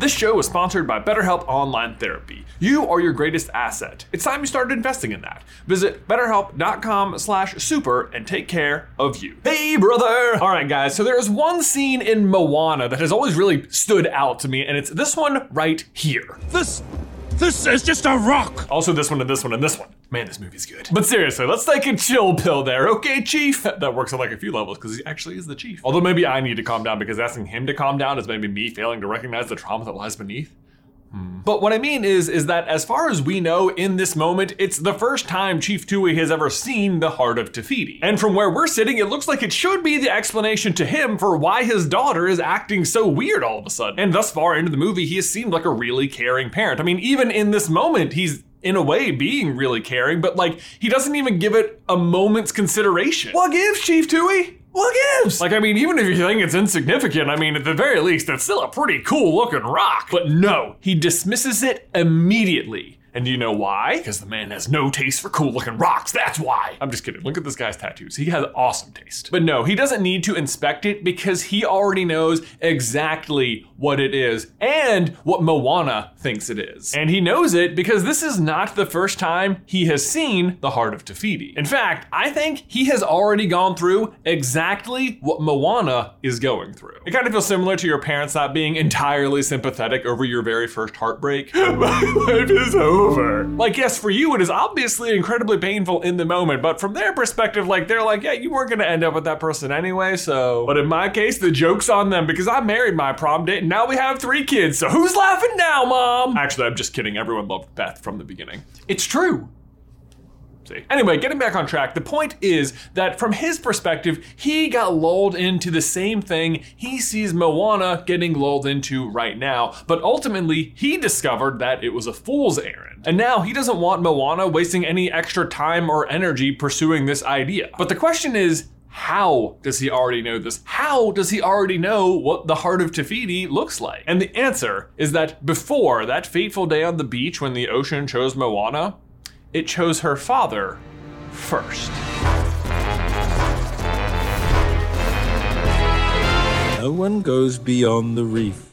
This show is sponsored by BetterHelp Online Therapy. You are your greatest asset. It's time you started investing in that. Visit betterhelp.com slash super and take care of you. Hey, brother! All right, guys, so there's one scene in Moana that has always really stood out to me, and it's this one right here. This. This is just a rock! Also, this one and this one and this one. Man, this movie's good. But seriously, let's take a chill pill there, okay, Chief? That works on like a few levels because he actually is the Chief. Although maybe I need to calm down because asking him to calm down is maybe me failing to recognize the trauma that lies beneath. Mm. But what I mean is, is that as far as we know in this moment, it's the first time Chief Tui has ever seen the heart of Te Fiti. And from where we're sitting, it looks like it should be the explanation to him for why his daughter is acting so weird all of a sudden. And thus far into the movie, he has seemed like a really caring parent. I mean, even in this moment, he's in a way being really caring, but like he doesn't even give it a moment's consideration. What gives, Chief Tui? What gives? Like, I mean, even if you think it's insignificant, I mean, at the very least, it's still a pretty cool looking rock. But no, he dismisses it immediately. And do you know why? Because the man has no taste for cool looking rocks. That's why. I'm just kidding. Look at this guy's tattoos. He has awesome taste. But no, he doesn't need to inspect it because he already knows exactly what it is and what Moana thinks it is. And he knows it because this is not the first time he has seen the heart of Te Fiti. In fact, I think he has already gone through exactly what Moana is going through. It kind of feels similar to your parents not being entirely sympathetic over your very first heartbreak. My life is over. Like, yes, for you, it is obviously incredibly painful in the moment, but from their perspective, like, they're like, yeah, you weren't gonna end up with that person anyway, so. But in my case, the joke's on them because I married my prom date and now we have three kids, so who's laughing now, mom? Actually, I'm just kidding. Everyone loved Beth from the beginning. It's true. Anyway, getting back on track, the point is that from his perspective, he got lulled into the same thing he sees Moana getting lulled into right now, but ultimately, he discovered that it was a fool's errand. And now he doesn't want Moana wasting any extra time or energy pursuing this idea. But the question is, how does he already know this? How does he already know what the heart of Te Fiti looks like? And the answer is that before that fateful day on the beach when the ocean chose Moana, it chose her father first. No one goes beyond the reef.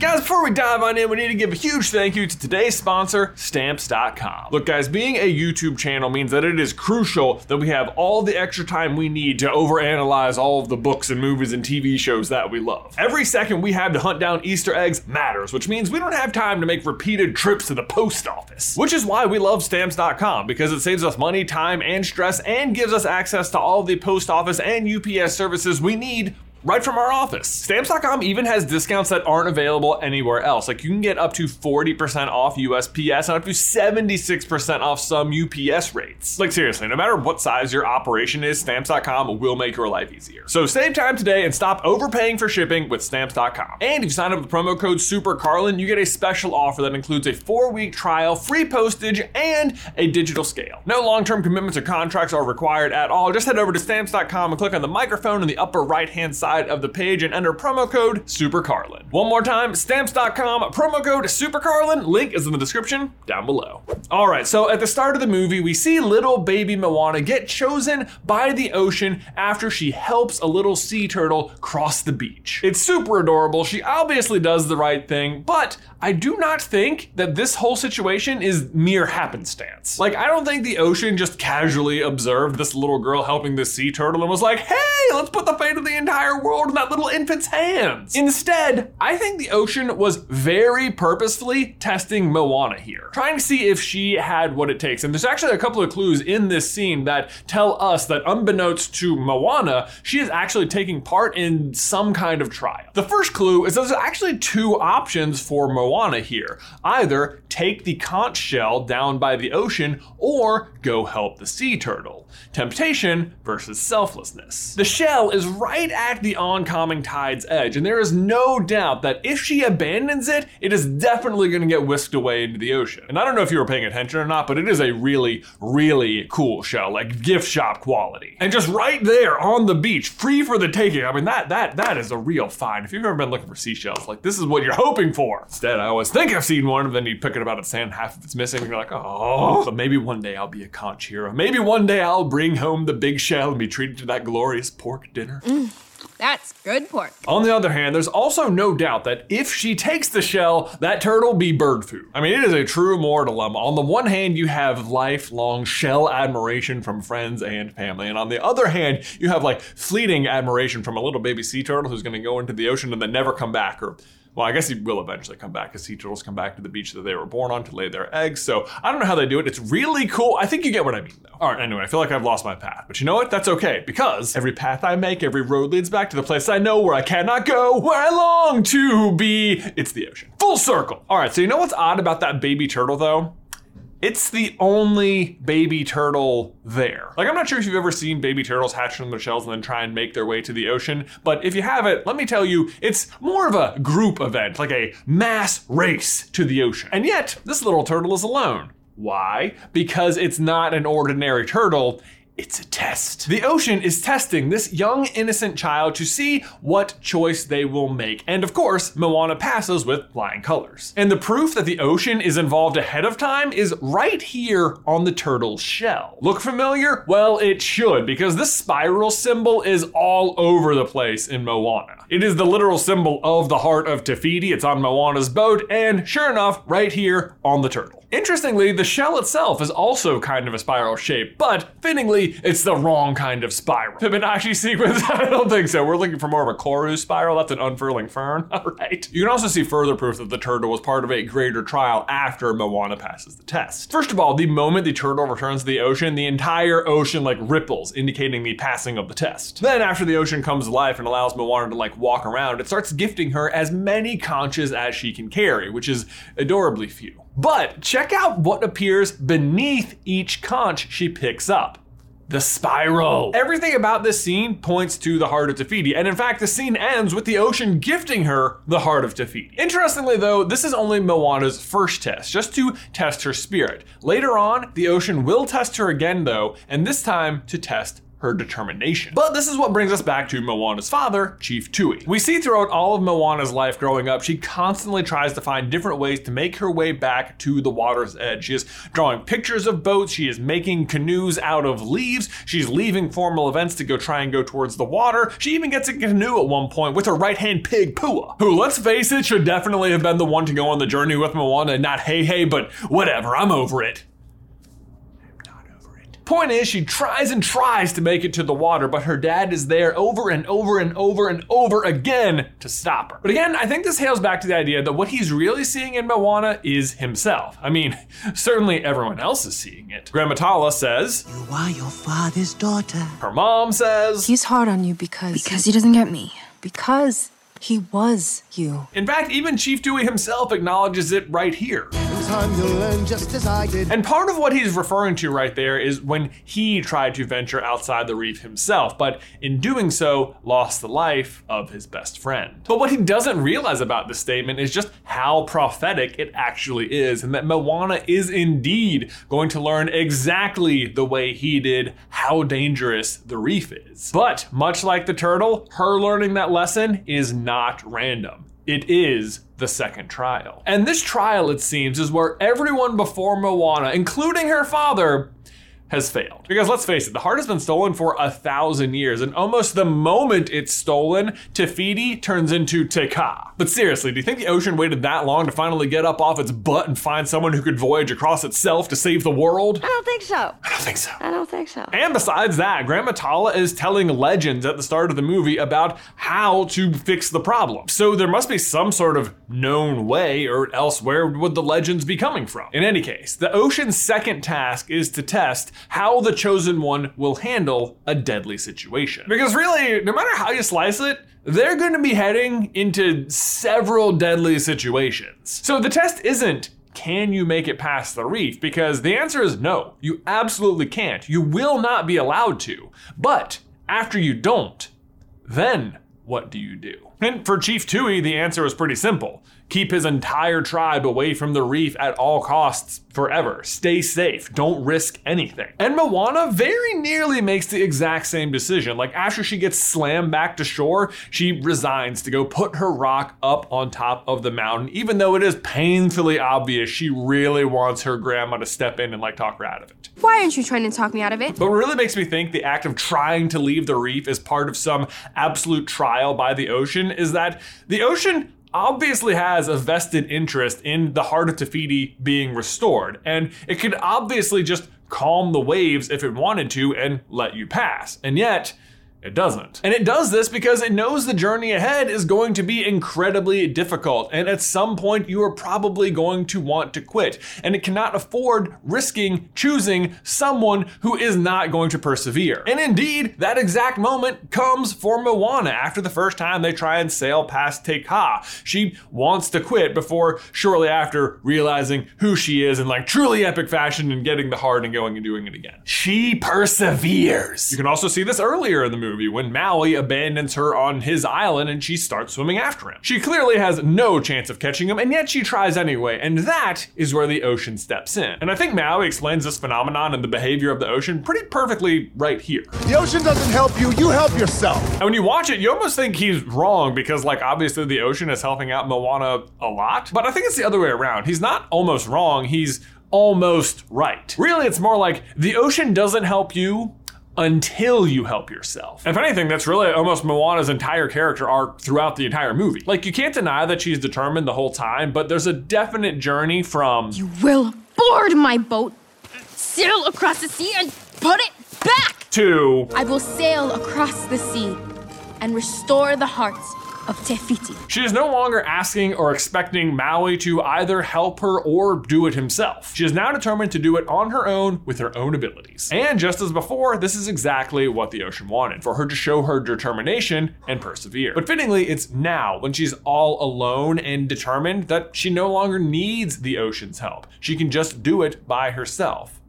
Guys, before we dive on in, we need to give a huge thank you to today's sponsor, Stamps.com. Look, guys, being a YouTube channel means that it is crucial that we have all the extra time we need to overanalyze all of the books and movies and TV shows that we love. Every second we have to hunt down Easter eggs matters, which means we don't have time to make repeated trips to the post office. Which is why we love Stamps.com, because it saves us money, time, and stress, and gives us access to all the post office and UPS services we need right from our office. Stamps.com even has discounts that aren't available anywhere else. Like you can get up to 40% off USPS and up to 76% off some UPS rates. Like seriously, no matter what size your operation is, Stamps.com will make your life easier. So save time today and stop overpaying for shipping with Stamps.com. And if you sign up with promo code SuperCarlin, you get a special offer that includes a four-week trial, free postage, and a digital scale. No long-term commitments or contracts are required at all. Just head over to Stamps.com and click on the microphone in the upper right-hand side of the page and enter promo code SuperCarlin. One more time, stamps.com, promo code SuperCarlin. Link is in the description down below. All right, so at the start of the movie, we see little baby Moana get chosen by the ocean after she helps a little sea turtle cross the beach. It's super adorable. She obviously does the right thing, but I do not think that this whole situation is mere happenstance. Like, I don't think the ocean just casually observed this little girl helping this sea turtle and was like, hey, let's put the fate of the entire world in that little infant's hands. Instead, I think the ocean was very purposefully testing Moana here, trying to see if she had what it takes. And there's actually a couple of clues in this scene that tell us that, unbeknownst to Moana, she is actually taking part in some kind of trial. The first clue is there's actually two options for Moana here either take the conch shell down by the ocean or go help the sea turtle. Temptation versus selflessness. The shell is right at the oncoming tide's edge, and there is no doubt that if she abandons it, it is definitely going to get whisked away into the ocean. And I don't know if you were paying attention or not, but it is a really, really cool shell, like gift shop quality. And just right there on the beach, free for the taking. I mean, that that that is a real find. If you've ever been looking for seashells, like this is what you're hoping for. Instead, I always think I've seen one, and then you pick it up out of the sand, half of it's missing, and you're like, oh. But maybe one day I'll be a conch hero. Maybe one day I'll bring home the big shell and be treated to that glorious pork dinner. Mm. That's good pork. On the other hand, there's also no doubt that if she takes the shell, that turtle be bird food. I mean, it is a true moral dilemma. Um, on the one hand, you have lifelong shell admiration from friends and family, and on the other hand, you have like fleeting admiration from a little baby sea turtle who's going to go into the ocean and then never come back, or well, I guess he will eventually come back because sea turtles come back to the beach that they were born on to lay their eggs. So I don't know how they do it. It's really cool. I think you get what I mean, though. All right, anyway, I feel like I've lost my path. But you know what? That's okay because every path I make, every road leads back to the place I know where I cannot go, where I long to be. It's the ocean. Full circle. All right, so you know what's odd about that baby turtle, though? It's the only baby turtle there. Like, I'm not sure if you've ever seen baby turtles hatch from their shells and then try and make their way to the ocean, but if you haven't, let me tell you, it's more of a group event, like a mass race to the ocean. And yet, this little turtle is alone. Why? Because it's not an ordinary turtle, it's a test. The ocean is testing this young, innocent child to see what choice they will make. And of course, Moana passes with flying colors. And the proof that the ocean is involved ahead of time is right here on the turtle's shell. Look familiar? Well, it should, because this spiral symbol is all over the place in Moana. It is the literal symbol of the heart of Te Fiti. It's on Moana's boat, and sure enough, right here on the turtle. Interestingly, the shell itself is also kind of a spiral shape, but fittingly, it's the wrong kind of spiral. Fibonacci sequence? I don't think so. We're looking for more of a Koru spiral. That's an unfurling fern. All right. You can also see further proof that the turtle was part of a greater trial after Moana passes the test. First of all, the moment the turtle returns to the ocean, the entire ocean like ripples, indicating the passing of the test. Then, after the ocean comes to life and allows Moana to like walk around, it starts gifting her as many conches as she can carry, which is adorably few. But check out what appears beneath each conch she picks up. The spiral. Everything about this scene points to the heart of Te Fiti, and in fact, the scene ends with the ocean gifting her the heart of Te Fiti. Interestingly, though, this is only Moana's first test, just to test her spirit. Later on, the ocean will test her again, though, and this time to test her determination. But this is what brings us back to Moana's father, Chief Tui. We see throughout all of Moana's life growing up, she constantly tries to find different ways to make her way back to the water's edge. She is drawing pictures of boats, she is making canoes out of leaves, she's leaving formal events to go try and go towards the water. She even gets a canoe at one point with her right hand pig, Pua, who, let's face it, should definitely have been the one to go on the journey with Moana not Heihei, but whatever, I'm over it. Point is, she tries and tries to make it to the water, but her dad is there over and over and over and over again to stop her. But again, I think this hails back to the idea that what he's really seeing in Moana is himself. I mean, certainly everyone else is seeing it. Grandma Tala says, You are your father's daughter. her mom says, He's hard on you because Because he doesn't get me. because he was you. in fact, even Chief Tui himself acknowledges it right here. Time you'll learn just as I did. And part of what he's referring to right there is when he tried to venture outside the reef himself, but in doing so, lost the life of his best friend. But what he doesn't realize about this statement is just how prophetic it actually is, and that Moana is indeed going to learn exactly the way he did how dangerous the reef is. But much like the turtle, her learning that lesson is not random. It is the second trial. And this trial, it seems, is where everyone before Moana, including her father, has failed. Because let's face it, the heart has been stolen for a thousand years, and almost the moment it's stolen, Te Fiti turns into Te Ka. But seriously, do you think the ocean waited that long to finally get up off its butt and find someone who could voyage across itself to save the world? I don't think so. I don't think so. I don't think so. And besides that, Grandma Tala is telling legends at the start of the movie about how to fix the problem. So there must be some sort of known way, or else where would the legends be coming from? In any case, the ocean's second task is to test how the chosen one will handle a deadly situation. Because really, no matter how you slice it, they're going to be heading into several deadly situations. So the test isn't can you make it past the reef? Because the answer is no, you absolutely can't. You will not be allowed to. But after you don't, then what do you do? And for Chief Tui, the answer was pretty simple keep his entire tribe away from the reef at all costs forever. Stay safe. Don't risk anything. And Moana very nearly makes the exact same decision. Like after she gets slammed back to shore, she resigns to go put her rock up on top of the mountain, even though it is painfully obvious she really wants her grandma to step in and like talk her out of it. Why aren't you trying to talk me out of it? But what really makes me think the act of trying to leave the reef is part of some absolute trial by the ocean is that the ocean obviously has a vested interest in the heart of Te Fiti being restored, and it could obviously just calm the waves if it wanted to and let you pass. And yet, it doesn't. And it does this because it knows the journey ahead is going to be incredibly difficult. And at some point, you are probably going to want to quit. And it cannot afford risking choosing someone who is not going to persevere. And indeed, that exact moment comes for Moana after the first time they try and sail past Te Kā. She wants to quit before shortly after realizing who she is in like truly epic fashion and getting the heart and going and doing it again. She perseveres. You can also see this earlier in the movie when Maui abandons her on his island and she starts swimming after him. She clearly has no chance of catching him, and yet she tries anyway, and that is where the ocean steps in. And I think Maui explains this phenomenon and the behavior of the ocean pretty perfectly right here. The ocean doesn't help you, you help yourself. And when you watch it, you almost think he's wrong because, like, obviously the ocean is helping out Moana a lot. But I think it's the other way around. He's not almost wrong, he's almost right. Really, it's more like the ocean doesn't help you until you help yourself. If anything, that's really almost Moana's entire character arc throughout the entire movie. Like, you can't deny that she's determined the whole time, but there's a definite journey from. You will board my boat, sail across the sea, and put it back! To. I will sail across the sea and restore the hearts of. She is no longer asking or expecting Maui to either help her or do it himself. She is now determined to do it on her own with her own abilities. And just as before, this is exactly what the ocean wanted for her to show her determination and persevere. But fittingly, it's now when she's all alone and determined that she no longer needs the ocean's help. She can just do it by herself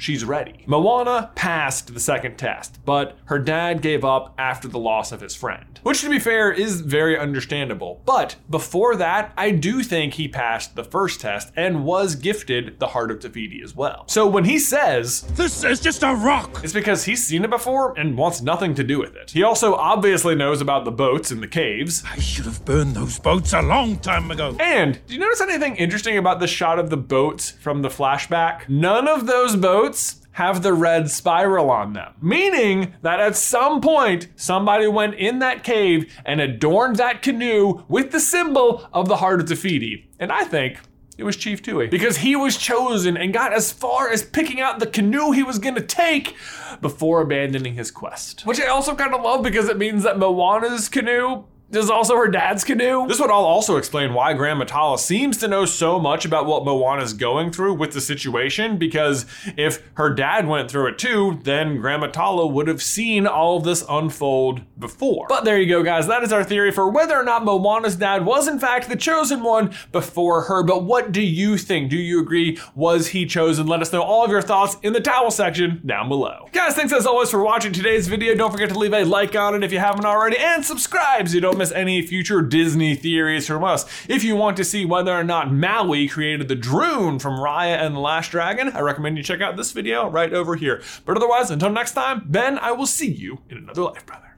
she's ready. Moana passed the second test, but her dad gave up after the loss of his friend. Which, to be fair, is very understandable. But before that, I do think he passed the first test and was gifted the Heart of Te Fiti as well. So when he says, This is just a rock! it's because he's seen it before and wants nothing to do with it. He also obviously knows about the boats in the caves. I should have burned those boats a long time ago. And do you notice anything interesting about the shot of the boats from the flashback? None of those boats have the red spiral on them, meaning that at some point somebody went in that cave and adorned that canoe with the symbol of the heart of Te Fiti. And I think it was Chief Tui because he was chosen and got as far as picking out the canoe he was to take before abandoning his quest. Which I also kind of love because it means that Moana's canoe is also her dad's canoe. This would all also explain why Grandma Tala seems to know so much about what Moana's going through with the situation, because if her dad went through it too, then Grandma Tala would have seen all of this unfold before. But there you go, guys. That is our theory for whether or not Moana's dad was in fact the chosen one before her. But what do you think? Do you agree? Was he chosen? Let us know all of your thoughts in the towel section down below. Guys, thanks as always for watching today's video. Don't forget to leave a like on it if you haven't already, and subscribe so you don't miss any future Disney theories from us. If you want to see whether or not Maui created the Druun from Raya and the Last Dragon, I recommend you check out this video right over here. But otherwise, until next time, Ben, I will see you in another life, brother.